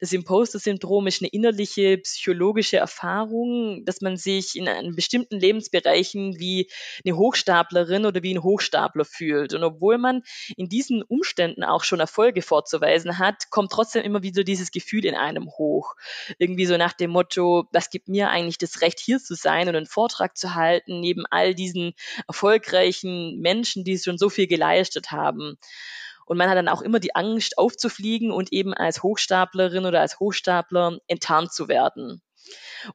Das Imposter-Syndrom ist eine innerliche psychologische Erfahrung, dass man sich in bestimmten Lebensbereichen wie eine Hochstaplerin oder wie ein Hochstapler fühlt. Und obwohl man in diesen Umständen auch schon Erfolge vorzuweisen hat, kommt trotzdem immer wieder dieses Gefühl in einem hoch. Irgendwie so nach dem Motto, was gibt mir eigentlich das Recht, hier zu sein und einen Vortrag zu halten, neben all diesen erfolgreichen Menschen, die schon so viel geleistet haben. Und man hat dann auch immer die Angst, aufzufliegen und eben als Hochstaplerin oder als Hochstapler enttarnt zu werden.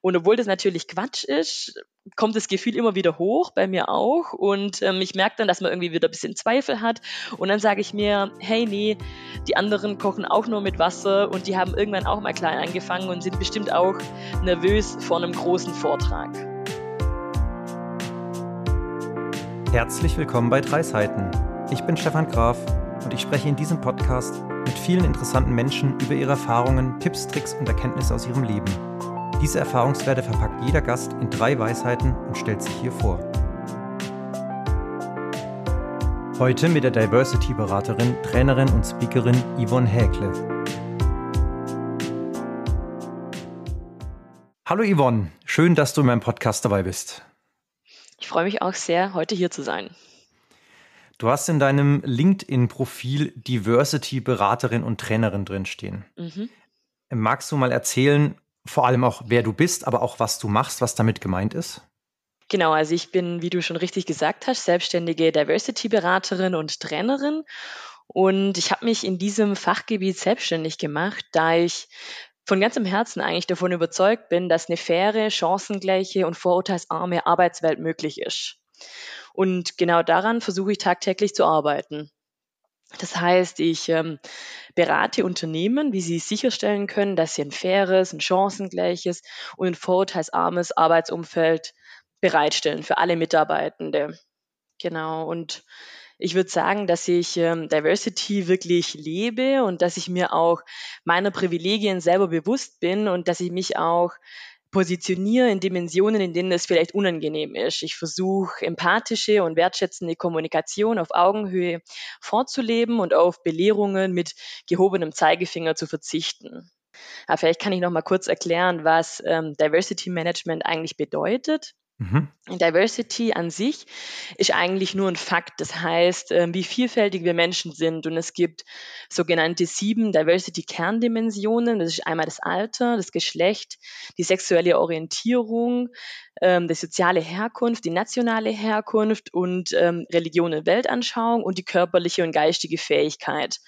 Und obwohl das natürlich Quatsch ist, kommt das Gefühl immer wieder hoch, bei mir auch. Und ähm, ich merke dann, dass man irgendwie wieder ein bisschen Zweifel hat. Und dann sage ich mir, hey, nee, die anderen kochen auch nur mit Wasser und die haben irgendwann auch mal klein angefangen und sind bestimmt auch nervös vor einem großen Vortrag. Herzlich willkommen bei Drei Seiten. Ich bin Stefan Graf und ich spreche in diesem Podcast mit vielen interessanten Menschen über ihre Erfahrungen, Tipps, Tricks und Erkenntnisse aus ihrem Leben. Diese Erfahrungswerte verpackt jeder Gast in drei Weisheiten und stellt sich hier vor. Heute mit der Diversity-Beraterin, Trainerin und Speakerin Yvonne Häkle. Hallo Yvonne, schön, dass du in meinem Podcast dabei bist. Ich freue mich auch sehr, heute hier zu sein. Du hast in deinem LinkedIn-Profil Diversity-Beraterin und Trainerin drinstehen. Mhm. Magst du mal erzählen, vor allem auch, wer du bist, aber auch, was du machst, was damit gemeint ist? Genau, also ich bin, wie du schon richtig gesagt hast, selbstständige Diversity-Beraterin und Trainerin. Und ich habe mich in diesem Fachgebiet selbstständig gemacht, da ich von ganzem Herzen eigentlich davon überzeugt bin, dass eine faire, chancengleiche und vorurteilsarme Arbeitswelt möglich ist. Und genau daran versuche ich tagtäglich zu arbeiten. Das heißt, ich ähm, berate Unternehmen, wie sie sicherstellen können, dass sie ein faires, ein chancengleiches und ein vorurteilsarmes Arbeitsumfeld bereitstellen für alle Mitarbeitende. Genau. Und ich würde sagen, dass ich ähm, Diversity wirklich lebe und dass ich mir auch meiner Privilegien selber bewusst bin und dass ich mich auch positioniere in Dimensionen, in denen es vielleicht unangenehm ist. Ich versuche empathische und wertschätzende Kommunikation auf Augenhöhe vorzuleben und auf Belehrungen mit gehobenem Zeigefinger zu verzichten. Aber vielleicht kann ich noch mal kurz erklären, was ähm, Diversity Management eigentlich bedeutet. Mhm. Diversity an sich ist eigentlich nur ein Fakt. Das heißt, ähm, wie vielfältig wir Menschen sind. Und es gibt sogenannte sieben Diversity-Kerndimensionen. Das ist einmal das Alter, das Geschlecht, die sexuelle Orientierung, ähm, die soziale Herkunft, die nationale Herkunft und ähm, Religion und Weltanschauung und die körperliche und geistige Fähigkeit.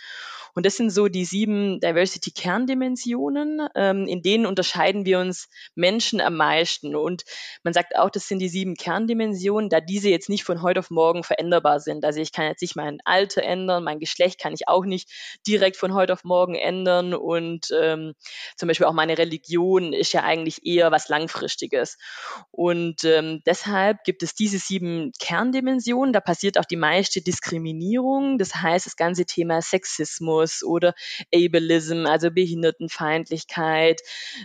Und das sind so die sieben Diversity-Kerndimensionen. Ähm, in denen unterscheiden wir uns Menschen am meisten. Und man sagt auch, das sind die sieben Kerndimensionen, da diese jetzt nicht von heute auf morgen veränderbar sind. Also ich kann jetzt nicht mein Alter ändern, mein Geschlecht kann ich auch nicht direkt von heute auf morgen ändern. Und ähm, zum Beispiel auch meine Religion ist ja eigentlich eher was Langfristiges. Und ähm, deshalb gibt es diese sieben Kerndimensionen. Da passiert auch die meiste Diskriminierung. Das heißt, das ganze Thema Sexismus, Rassismus oder Ableism, also Behindertenfeindlichkeit,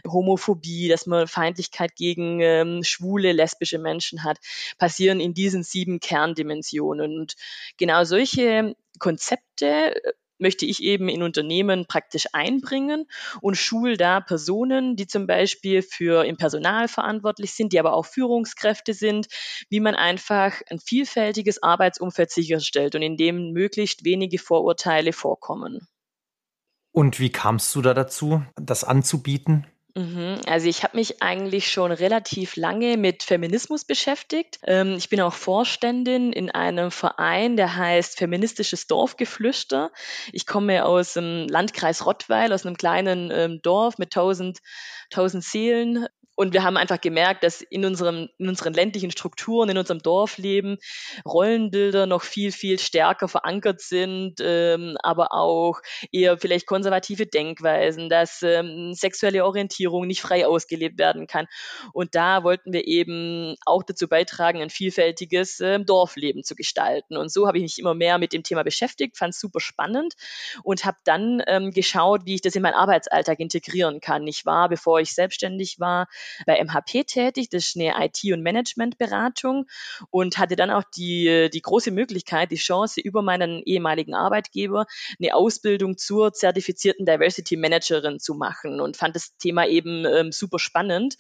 Homophobie, dass man Feindlichkeit gegen ähm, schwule, lesbische Menschen hat, passieren in diesen sieben Kerndimensionen. Und genau solche Konzepte äh, möchte ich eben in Unternehmen praktisch einbringen und schul da Personen, die zum Beispiel für im Personal verantwortlich sind, die aber auch Führungskräfte sind, wie man einfach ein vielfältiges Arbeitsumfeld sicherstellt und in dem möglichst wenige Vorurteile vorkommen. Und wie kamst du da dazu, das anzubieten? Mhm. Also ich habe mich eigentlich schon relativ lange mit Feminismus beschäftigt. Ähm, ich bin auch Vorständin in einem Verein, der heißt Feministisches Dorfgeflüster. Ich komme aus dem Landkreis Rottweil, aus einem kleinen ähm, Dorf mit 1000, 1000 Seelen. Und wir haben einfach gemerkt, dass in, unserem, in unseren ländlichen Strukturen, in unserem Dorfleben Rollenbilder noch viel, viel stärker verankert sind, ähm, aber auch eher vielleicht konservative Denkweisen, dass ähm, sexuelle Orientierung nicht frei ausgelebt werden kann. Und da wollten wir eben auch dazu beitragen, ein vielfältiges äh, Dorfleben zu gestalten. Und so habe ich mich immer mehr mit dem Thema beschäftigt, fand es super spannend und habe dann ähm, geschaut, wie ich das in meinen Arbeitsalltag integrieren kann. Ich war, bevor ich selbstständig war, bei MHP tätig. Das ist eine IT- und Managementberatung und hatte dann auch die, die große Möglichkeit, die Chance, über meinen ehemaligen Arbeitgeber eine Ausbildung zur zertifizierten Diversity Managerin zu machen und fand das Thema eben ähm, super spannend.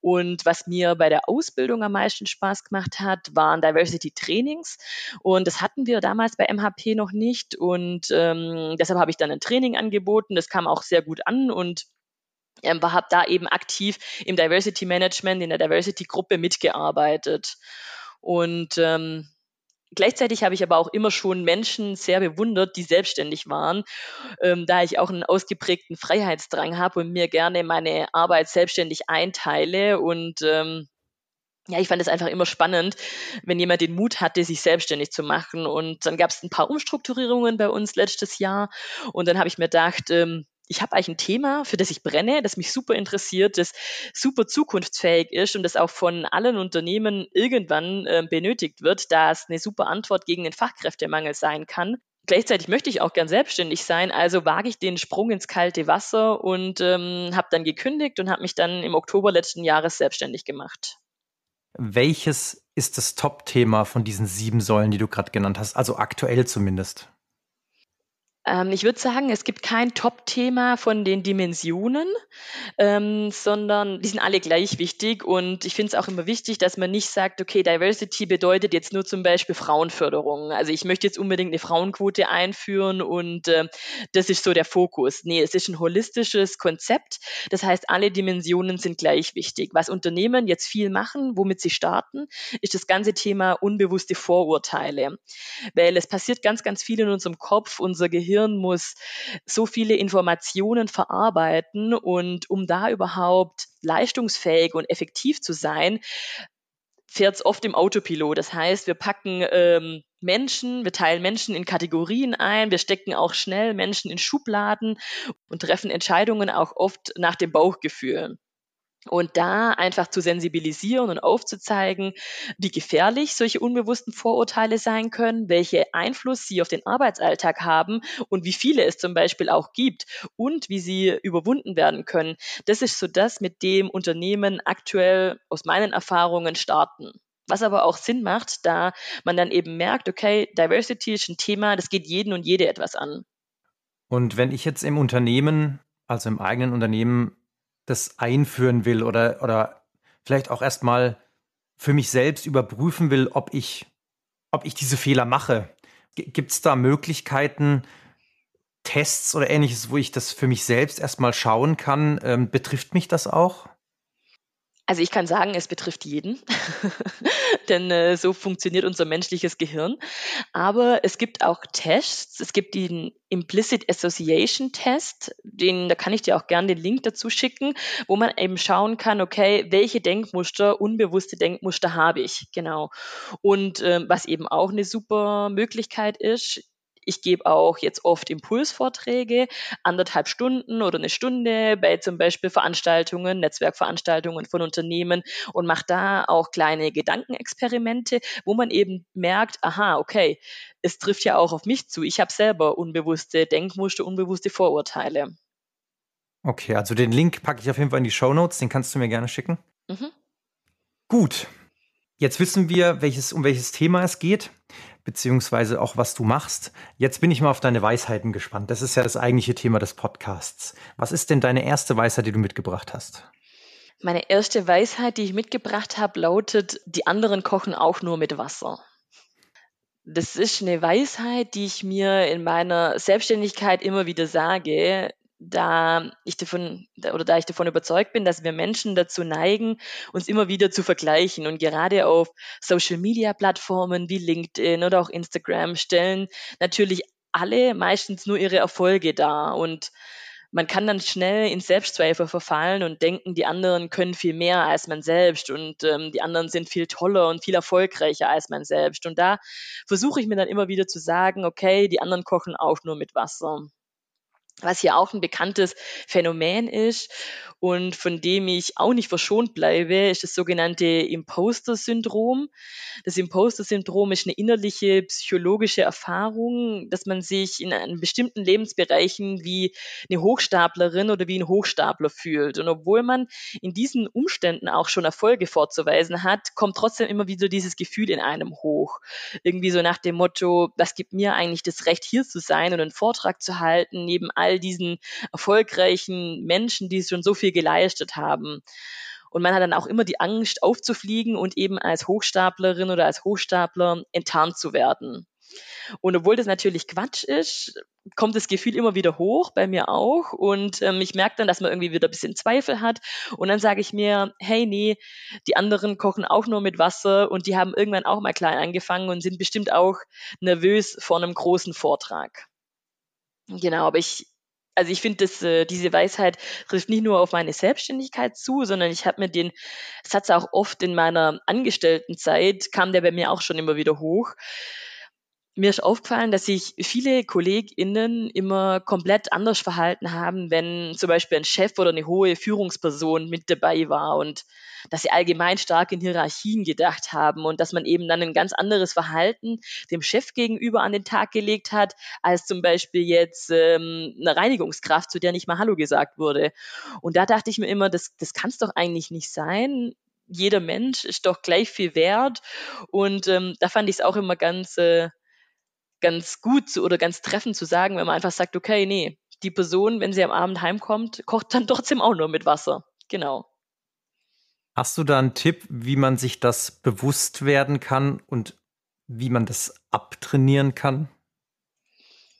Und was mir bei der Ausbildung am meisten Spaß gemacht hat, waren Diversity Trainings. Und das hatten wir damals bei MHP noch nicht. Und ähm, deshalb habe ich dann ein Training angeboten. Das kam auch sehr gut an und ähm, habe da eben aktiv im Diversity Management, in der Diversity Gruppe mitgearbeitet. Und ähm, Gleichzeitig habe ich aber auch immer schon Menschen sehr bewundert, die selbstständig waren, ähm, da ich auch einen ausgeprägten Freiheitsdrang habe und mir gerne meine Arbeit selbstständig einteile und ähm, ja, ich fand es einfach immer spannend, wenn jemand den Mut hatte, sich selbstständig zu machen. Und dann gab es ein paar Umstrukturierungen bei uns letztes Jahr. Und dann habe ich mir gedacht, ähm, ich habe eigentlich ein Thema, für das ich brenne, das mich super interessiert, das super zukunftsfähig ist und das auch von allen Unternehmen irgendwann äh, benötigt wird, da es eine super Antwort gegen den Fachkräftemangel sein kann. Gleichzeitig möchte ich auch gern selbstständig sein, also wage ich den Sprung ins kalte Wasser und ähm, habe dann gekündigt und habe mich dann im Oktober letzten Jahres selbstständig gemacht. Welches ist das Top-Thema von diesen sieben Säulen, die du gerade genannt hast, also aktuell zumindest? Ähm, ich würde sagen, es gibt kein Top-Thema von den Dimensionen, ähm, sondern die sind alle gleich wichtig. Und ich finde es auch immer wichtig, dass man nicht sagt, okay, Diversity bedeutet jetzt nur zum Beispiel Frauenförderung. Also ich möchte jetzt unbedingt eine Frauenquote einführen und äh, das ist so der Fokus. Nee, es ist ein holistisches Konzept. Das heißt, alle Dimensionen sind gleich wichtig. Was Unternehmen jetzt viel machen, womit sie starten, ist das ganze Thema unbewusste Vorurteile. Weil es passiert ganz, ganz viel in unserem Kopf, unser Gehirn Gehirn muss so viele Informationen verarbeiten und um da überhaupt leistungsfähig und effektiv zu sein, fährt es oft im Autopilot. Das heißt, wir packen ähm, Menschen, wir teilen Menschen in Kategorien ein, wir stecken auch schnell Menschen in Schubladen und treffen Entscheidungen auch oft nach dem Bauchgefühl. Und da einfach zu sensibilisieren und aufzuzeigen, wie gefährlich solche unbewussten Vorurteile sein können, welche Einfluss sie auf den Arbeitsalltag haben und wie viele es zum Beispiel auch gibt und wie sie überwunden werden können. Das ist so das, mit dem Unternehmen aktuell aus meinen Erfahrungen starten. Was aber auch Sinn macht, da man dann eben merkt, okay, Diversity ist ein Thema, das geht jeden und jede etwas an. Und wenn ich jetzt im Unternehmen, also im eigenen Unternehmen, das einführen will oder, oder vielleicht auch erstmal für mich selbst überprüfen will, ob ich, ob ich diese Fehler mache. Gibt es da Möglichkeiten, Tests oder ähnliches, wo ich das für mich selbst erstmal schauen kann? Ähm, betrifft mich das auch? Also ich kann sagen, es betrifft jeden, denn äh, so funktioniert unser menschliches Gehirn. Aber es gibt auch Tests. Es gibt den Implicit Association Test, den, da kann ich dir auch gerne den Link dazu schicken, wo man eben schauen kann, okay, welche Denkmuster, unbewusste Denkmuster habe ich, genau. Und ähm, was eben auch eine super Möglichkeit ist, ich gebe auch jetzt oft Impulsvorträge, anderthalb Stunden oder eine Stunde bei zum Beispiel Veranstaltungen, Netzwerkveranstaltungen von Unternehmen und mache da auch kleine Gedankenexperimente, wo man eben merkt, aha, okay, es trifft ja auch auf mich zu. Ich habe selber unbewusste Denkmuster, unbewusste Vorurteile. Okay, also den Link packe ich auf jeden Fall in die Show Notes, den kannst du mir gerne schicken. Mhm. Gut. Jetzt wissen wir, welches, um welches Thema es geht beziehungsweise auch was du machst. Jetzt bin ich mal auf deine Weisheiten gespannt. Das ist ja das eigentliche Thema des Podcasts. Was ist denn deine erste Weisheit, die du mitgebracht hast? Meine erste Weisheit, die ich mitgebracht habe, lautet, die anderen kochen auch nur mit Wasser. Das ist eine Weisheit, die ich mir in meiner Selbstständigkeit immer wieder sage, da ich davon oder da ich davon überzeugt bin, dass wir Menschen dazu neigen, uns immer wieder zu vergleichen und gerade auf Social Media Plattformen wie LinkedIn oder auch Instagram stellen natürlich alle meistens nur ihre Erfolge dar und man kann dann schnell in Selbstzweifel verfallen und denken, die anderen können viel mehr als man selbst und ähm, die anderen sind viel toller und viel erfolgreicher als man selbst. Und da versuche ich mir dann immer wieder zu sagen, okay, die anderen kochen auch nur mit Wasser. Was hier auch ein bekanntes Phänomen ist und von dem ich auch nicht verschont bleibe, ist das sogenannte Imposter-Syndrom. Das Imposter-Syndrom ist eine innerliche psychologische Erfahrung, dass man sich in bestimmten Lebensbereichen wie eine Hochstaplerin oder wie ein Hochstapler fühlt. Und obwohl man in diesen Umständen auch schon Erfolge vorzuweisen hat, kommt trotzdem immer wieder dieses Gefühl in einem hoch. Irgendwie so nach dem Motto, was gibt mir eigentlich das Recht, hier zu sein und einen Vortrag zu halten, neben all diesen erfolgreichen Menschen, die schon so viel geleistet haben. Und man hat dann auch immer die Angst, aufzufliegen und eben als Hochstaplerin oder als Hochstapler enttarnt zu werden. Und obwohl das natürlich Quatsch ist, kommt das Gefühl immer wieder hoch, bei mir auch. Und ähm, ich merke dann, dass man irgendwie wieder ein bisschen Zweifel hat. Und dann sage ich mir, hey, nee, die anderen kochen auch nur mit Wasser und die haben irgendwann auch mal klein angefangen und sind bestimmt auch nervös vor einem großen Vortrag. Genau, aber ich also ich finde, äh, diese Weisheit trifft nicht nur auf meine Selbstständigkeit zu, sondern ich habe mir den Satz auch oft in meiner Angestelltenzeit, kam der bei mir auch schon immer wieder hoch. Mir ist aufgefallen, dass sich viele KollegInnen immer komplett anders verhalten haben, wenn zum Beispiel ein Chef oder eine hohe Führungsperson mit dabei war. Und dass sie allgemein stark in Hierarchien gedacht haben und dass man eben dann ein ganz anderes Verhalten dem Chef gegenüber an den Tag gelegt hat, als zum Beispiel jetzt ähm, eine Reinigungskraft, zu der nicht mal Hallo gesagt wurde. Und da dachte ich mir immer, das, das kann es doch eigentlich nicht sein jeder Mensch ist doch gleich viel wert. Und ähm, da fand ich es auch immer ganz, äh, ganz gut zu, oder ganz treffend zu sagen, wenn man einfach sagt, okay, nee, die Person, wenn sie am Abend heimkommt, kocht dann trotzdem auch nur mit Wasser. Genau. Hast du da einen Tipp, wie man sich das bewusst werden kann und wie man das abtrainieren kann?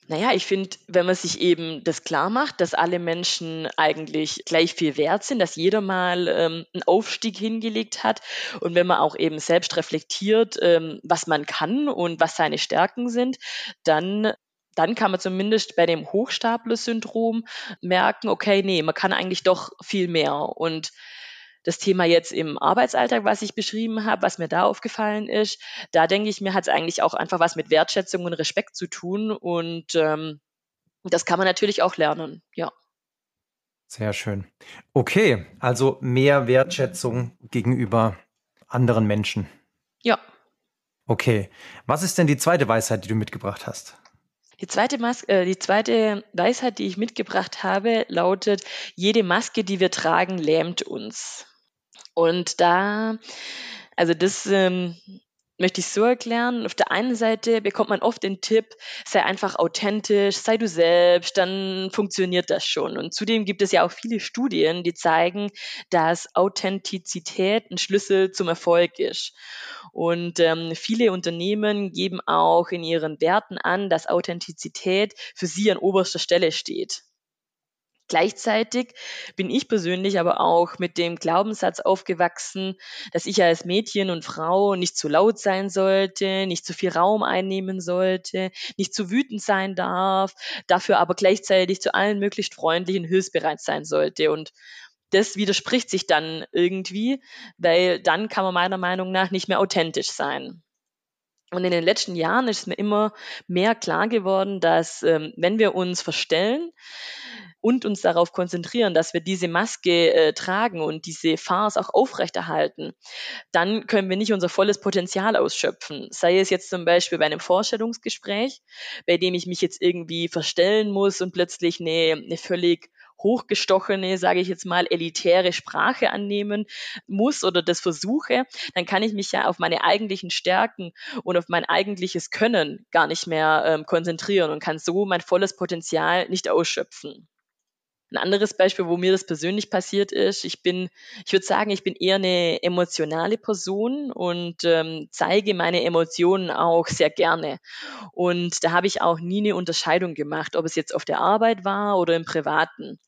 Naja, ich finde, wenn man sich eben das klar macht, dass alle Menschen eigentlich gleich viel wert sind, dass jeder mal ähm, einen Aufstieg hingelegt hat und wenn man auch eben selbst reflektiert, ähm, was man kann und was seine Stärken sind, dann dann kann man zumindest bei dem Hochstapler-Syndrom merken, okay, nee, man kann eigentlich doch viel mehr. Und das Thema jetzt im Arbeitsalltag, was ich beschrieben habe, was mir da aufgefallen ist, da denke ich mir, hat es eigentlich auch einfach was mit Wertschätzung und Respekt zu tun. Und ähm, das kann man natürlich auch lernen, ja. Sehr schön. Okay, also mehr Wertschätzung gegenüber anderen Menschen. Ja. Okay. Was ist denn die zweite Weisheit, die du mitgebracht hast? Die zweite, Mas äh, die zweite Weisheit, die ich mitgebracht habe, lautet, jede Maske, die wir tragen, lähmt uns. Und da, also das ähm, möchte ich so erklären. Auf der einen Seite bekommt man oft den Tipp, sei einfach authentisch, sei du selbst, dann funktioniert das schon. Und zudem gibt es ja auch viele Studien, die zeigen, dass Authentizität ein Schlüssel zum Erfolg ist. Und ähm, viele Unternehmen geben auch in ihren Werten an, dass Authentizität für sie an oberster Stelle steht. Gleichzeitig bin ich persönlich aber auch mit dem Glaubenssatz aufgewachsen, dass ich als Mädchen und Frau nicht zu laut sein sollte, nicht zu viel Raum einnehmen sollte, nicht zu wütend sein darf, dafür aber gleichzeitig zu allen möglichst freundlichen hilfsbereit sein sollte. Und das widerspricht sich dann irgendwie, weil dann kann man meiner Meinung nach nicht mehr authentisch sein. Und in den letzten Jahren ist mir immer mehr klar geworden, dass ähm, wenn wir uns verstellen, und uns darauf konzentrieren, dass wir diese Maske äh, tragen und diese Farce auch aufrechterhalten, dann können wir nicht unser volles Potenzial ausschöpfen. Sei es jetzt zum Beispiel bei einem Vorstellungsgespräch, bei dem ich mich jetzt irgendwie verstellen muss und plötzlich eine, eine völlig hochgestochene, sage ich jetzt mal, elitäre Sprache annehmen muss oder das versuche, dann kann ich mich ja auf meine eigentlichen Stärken und auf mein eigentliches Können gar nicht mehr ähm, konzentrieren und kann so mein volles Potenzial nicht ausschöpfen. Ein anderes Beispiel, wo mir das persönlich passiert ist, ich bin, ich würde sagen, ich bin eher eine emotionale Person und ähm, zeige meine Emotionen auch sehr gerne. Und da habe ich auch nie eine Unterscheidung gemacht, ob es jetzt auf der Arbeit war oder im Privaten.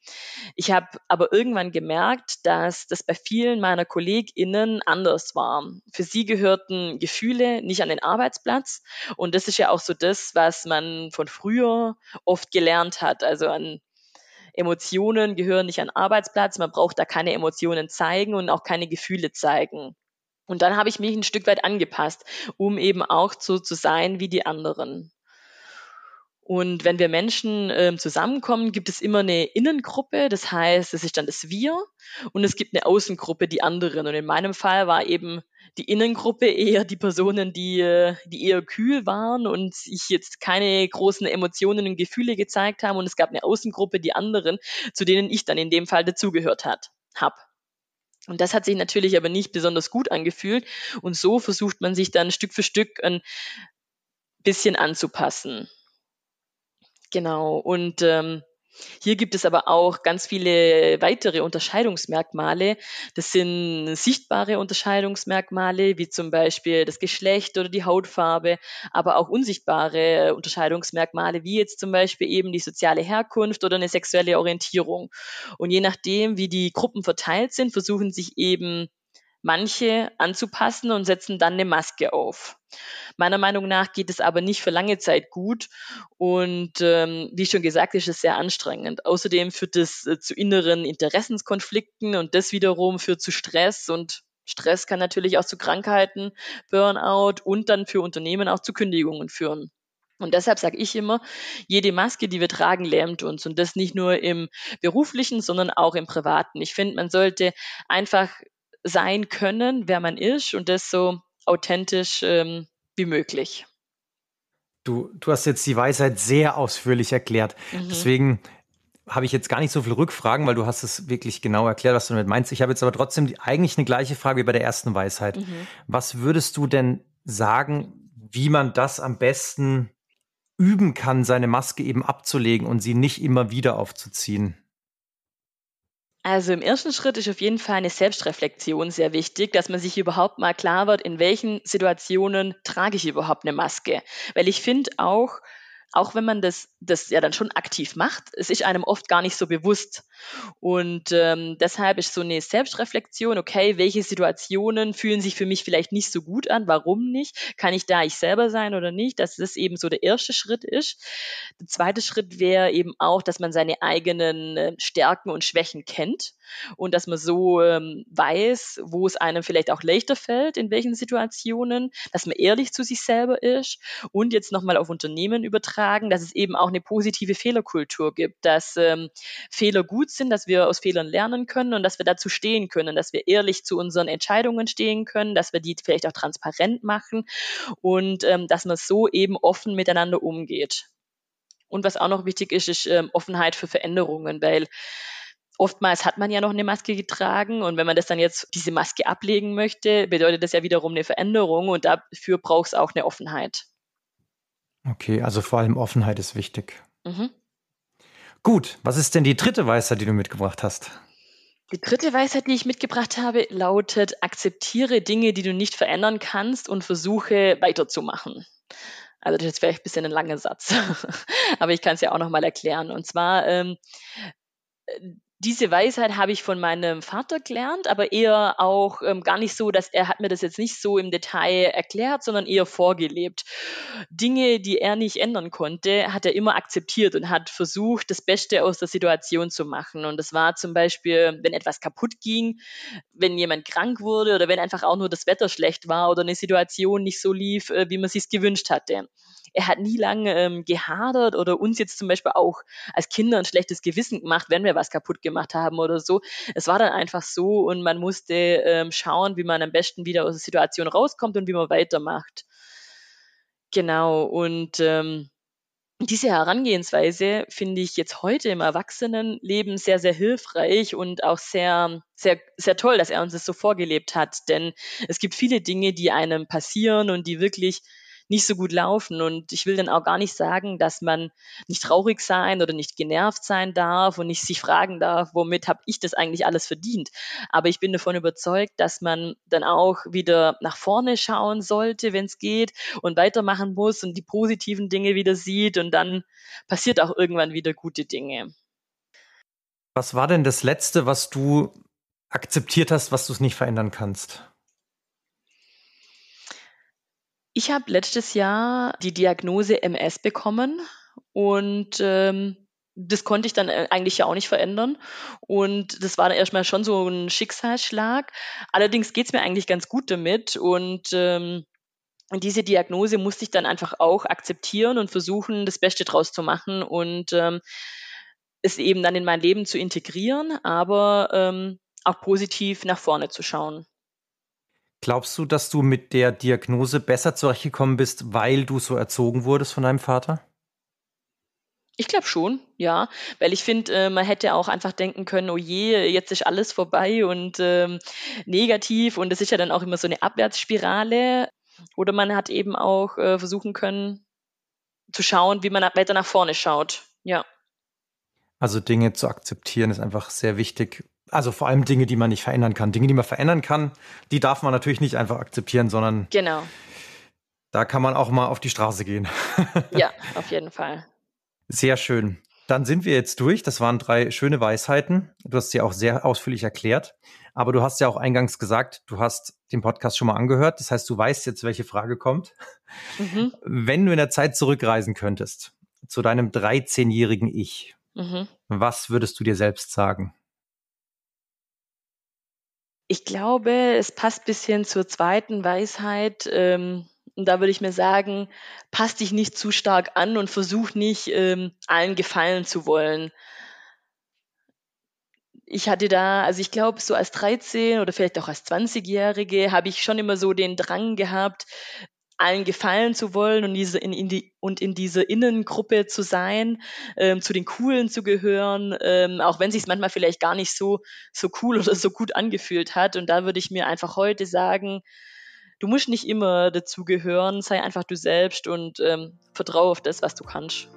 Ich habe aber irgendwann gemerkt, dass das bei vielen meiner KollegInnen anders war. Für sie gehörten Gefühle nicht an den Arbeitsplatz. Und das ist ja auch so das, was man von früher oft gelernt hat, also an Emotionen gehören nicht an Arbeitsplatz, man braucht da keine Emotionen zeigen und auch keine Gefühle zeigen. Und dann habe ich mich ein Stück weit angepasst, um eben auch so zu sein wie die anderen. Und wenn wir Menschen äh, zusammenkommen, gibt es immer eine Innengruppe, das heißt, es ist dann das Wir und es gibt eine Außengruppe, die anderen. Und in meinem Fall war eben die Innengruppe eher die Personen, die, äh, die eher kühl waren und sich jetzt keine großen Emotionen und Gefühle gezeigt haben. Und es gab eine Außengruppe, die anderen, zu denen ich dann in dem Fall dazugehört hat, hab. Und das hat sich natürlich aber nicht besonders gut angefühlt. Und so versucht man sich dann Stück für Stück ein bisschen anzupassen. Genau. Und ähm, hier gibt es aber auch ganz viele weitere Unterscheidungsmerkmale. Das sind sichtbare Unterscheidungsmerkmale, wie zum Beispiel das Geschlecht oder die Hautfarbe, aber auch unsichtbare Unterscheidungsmerkmale, wie jetzt zum Beispiel eben die soziale Herkunft oder eine sexuelle Orientierung. Und je nachdem, wie die Gruppen verteilt sind, versuchen sich eben manche anzupassen und setzen dann eine Maske auf. Meiner Meinung nach geht es aber nicht für lange Zeit gut und ähm, wie schon gesagt, ist es sehr anstrengend. Außerdem führt es äh, zu inneren Interessenskonflikten und das wiederum führt zu Stress und Stress kann natürlich auch zu Krankheiten, Burnout und dann für Unternehmen auch zu Kündigungen führen. Und deshalb sage ich immer, jede Maske, die wir tragen, lähmt uns. Und das nicht nur im beruflichen, sondern auch im privaten. Ich finde, man sollte einfach sein können, wer man ist und das so authentisch ähm, wie möglich. Du, du hast jetzt die Weisheit sehr ausführlich erklärt. Mhm. Deswegen habe ich jetzt gar nicht so viele Rückfragen, weil du hast es wirklich genau erklärt, was du damit meinst. Ich habe jetzt aber trotzdem die, eigentlich eine gleiche Frage wie bei der ersten Weisheit. Mhm. Was würdest du denn sagen, wie man das am besten üben kann, seine Maske eben abzulegen und sie nicht immer wieder aufzuziehen? Also im ersten Schritt ist auf jeden Fall eine Selbstreflexion sehr wichtig, dass man sich überhaupt mal klar wird, in welchen Situationen trage ich überhaupt eine Maske. Weil ich finde auch, auch wenn man das, das ja dann schon aktiv macht, es ist einem oft gar nicht so bewusst. Und ähm, deshalb ist so eine Selbstreflexion, okay, welche Situationen fühlen sich für mich vielleicht nicht so gut an, warum nicht? Kann ich da ich selber sein oder nicht? Dass das eben so der erste Schritt ist. Der zweite Schritt wäre eben auch, dass man seine eigenen äh, Stärken und Schwächen kennt und dass man so ähm, weiß, wo es einem vielleicht auch leichter fällt, in welchen Situationen, dass man ehrlich zu sich selber ist und jetzt nochmal auf Unternehmen übertragen, dass es eben auch eine positive Fehlerkultur gibt, dass ähm, Fehler gut sind, dass wir aus Fehlern lernen können und dass wir dazu stehen können, dass wir ehrlich zu unseren Entscheidungen stehen können, dass wir die vielleicht auch transparent machen und ähm, dass man so eben offen miteinander umgeht. Und was auch noch wichtig ist, ist ähm, Offenheit für Veränderungen, weil oftmals hat man ja noch eine Maske getragen und wenn man das dann jetzt diese Maske ablegen möchte, bedeutet das ja wiederum eine Veränderung und dafür braucht es auch eine Offenheit. Okay, also vor allem Offenheit ist wichtig. Mhm. Gut, was ist denn die dritte Weisheit, die du mitgebracht hast? Die dritte Weisheit, die ich mitgebracht habe, lautet, akzeptiere Dinge, die du nicht verändern kannst und versuche weiterzumachen. Also das ist vielleicht ein bisschen ein langer Satz, aber ich kann es ja auch nochmal erklären. Und zwar, ähm, diese Weisheit habe ich von meinem Vater gelernt, aber eher auch ähm, gar nicht so, dass er hat mir das jetzt nicht so im Detail erklärt, sondern eher vorgelebt. Dinge, die er nicht ändern konnte, hat er immer akzeptiert und hat versucht, das Beste aus der Situation zu machen. Und das war zum Beispiel, wenn etwas kaputt ging, wenn jemand krank wurde oder wenn einfach auch nur das Wetter schlecht war oder eine Situation nicht so lief, äh, wie man sich gewünscht hatte er hat nie lange ähm, gehadert oder uns jetzt zum Beispiel auch als Kinder ein schlechtes Gewissen gemacht, wenn wir was kaputt gemacht haben oder so. Es war dann einfach so und man musste ähm, schauen, wie man am besten wieder aus der Situation rauskommt und wie man weitermacht. Genau, und ähm, diese Herangehensweise finde ich jetzt heute im Erwachsenenleben sehr, sehr hilfreich und auch sehr, sehr, sehr toll, dass er uns das so vorgelebt hat. Denn es gibt viele Dinge, die einem passieren und die wirklich nicht so gut laufen. Und ich will dann auch gar nicht sagen, dass man nicht traurig sein oder nicht genervt sein darf und nicht sich fragen darf, womit habe ich das eigentlich alles verdient. Aber ich bin davon überzeugt, dass man dann auch wieder nach vorne schauen sollte, wenn es geht und weitermachen muss und die positiven Dinge wieder sieht und dann passiert auch irgendwann wieder gute Dinge. Was war denn das Letzte, was du akzeptiert hast, was du es nicht verändern kannst? Ich habe letztes Jahr die Diagnose MS bekommen und ähm, das konnte ich dann äh, eigentlich ja auch nicht verändern. Und das war dann erstmal schon so ein Schicksalsschlag. Allerdings geht es mir eigentlich ganz gut damit und ähm, diese Diagnose musste ich dann einfach auch akzeptieren und versuchen, das Beste draus zu machen und ähm, es eben dann in mein Leben zu integrieren, aber ähm, auch positiv nach vorne zu schauen. Glaubst du, dass du mit der Diagnose besser zurechtgekommen bist, weil du so erzogen wurdest von deinem Vater? Ich glaube schon, ja, weil ich finde, äh, man hätte auch einfach denken können, oh je, jetzt ist alles vorbei und ähm, negativ und das ist ja dann auch immer so eine Abwärtsspirale. Oder man hat eben auch äh, versuchen können zu schauen, wie man weiter nach vorne schaut. Ja. Also Dinge zu akzeptieren ist einfach sehr wichtig. Also vor allem Dinge, die man nicht verändern kann. Dinge, die man verändern kann, die darf man natürlich nicht einfach akzeptieren, sondern genau. da kann man auch mal auf die Straße gehen. ja, auf jeden Fall. Sehr schön. Dann sind wir jetzt durch. Das waren drei schöne Weisheiten. Du hast sie auch sehr ausführlich erklärt. Aber du hast ja auch eingangs gesagt, du hast den Podcast schon mal angehört. Das heißt, du weißt jetzt, welche Frage kommt. Mhm. Wenn du in der Zeit zurückreisen könntest zu deinem 13-jährigen Ich, mhm. was würdest du dir selbst sagen? Ich glaube, es passt bisschen zur zweiten Weisheit. Ähm und da würde ich mir sagen, pass dich nicht zu stark an und versuch nicht, ähm, allen gefallen zu wollen. Ich hatte da, also ich glaube, so als 13 oder vielleicht auch als 20-Jährige habe ich schon immer so den Drang gehabt, allen gefallen zu wollen und, diese, in, in die, und in dieser Innengruppe zu sein, ähm, zu den Coolen zu gehören, ähm, auch wenn sich manchmal vielleicht gar nicht so, so cool oder so gut angefühlt hat. Und da würde ich mir einfach heute sagen, du musst nicht immer dazugehören, sei einfach du selbst und ähm, vertraue auf das, was du kannst.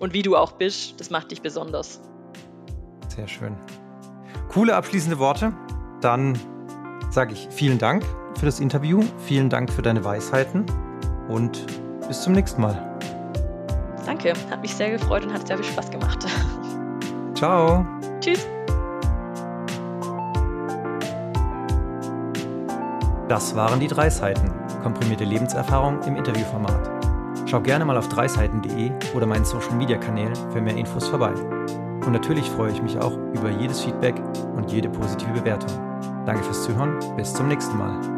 Und wie du auch bist, das macht dich besonders. Sehr schön. Coole abschließende Worte. Dann sage ich vielen Dank für das Interview, vielen Dank für deine Weisheiten und bis zum nächsten Mal. Danke, hat mich sehr gefreut und hat sehr viel Spaß gemacht. Ciao. Tschüss. Das waren die drei Seiten, komprimierte Lebenserfahrung im Interviewformat. Schau gerne mal auf dreiseiten.de oder meinen Social Media Kanälen für mehr Infos vorbei. Und natürlich freue ich mich auch über jedes Feedback und jede positive Bewertung. Danke fürs Zuhören, bis zum nächsten Mal.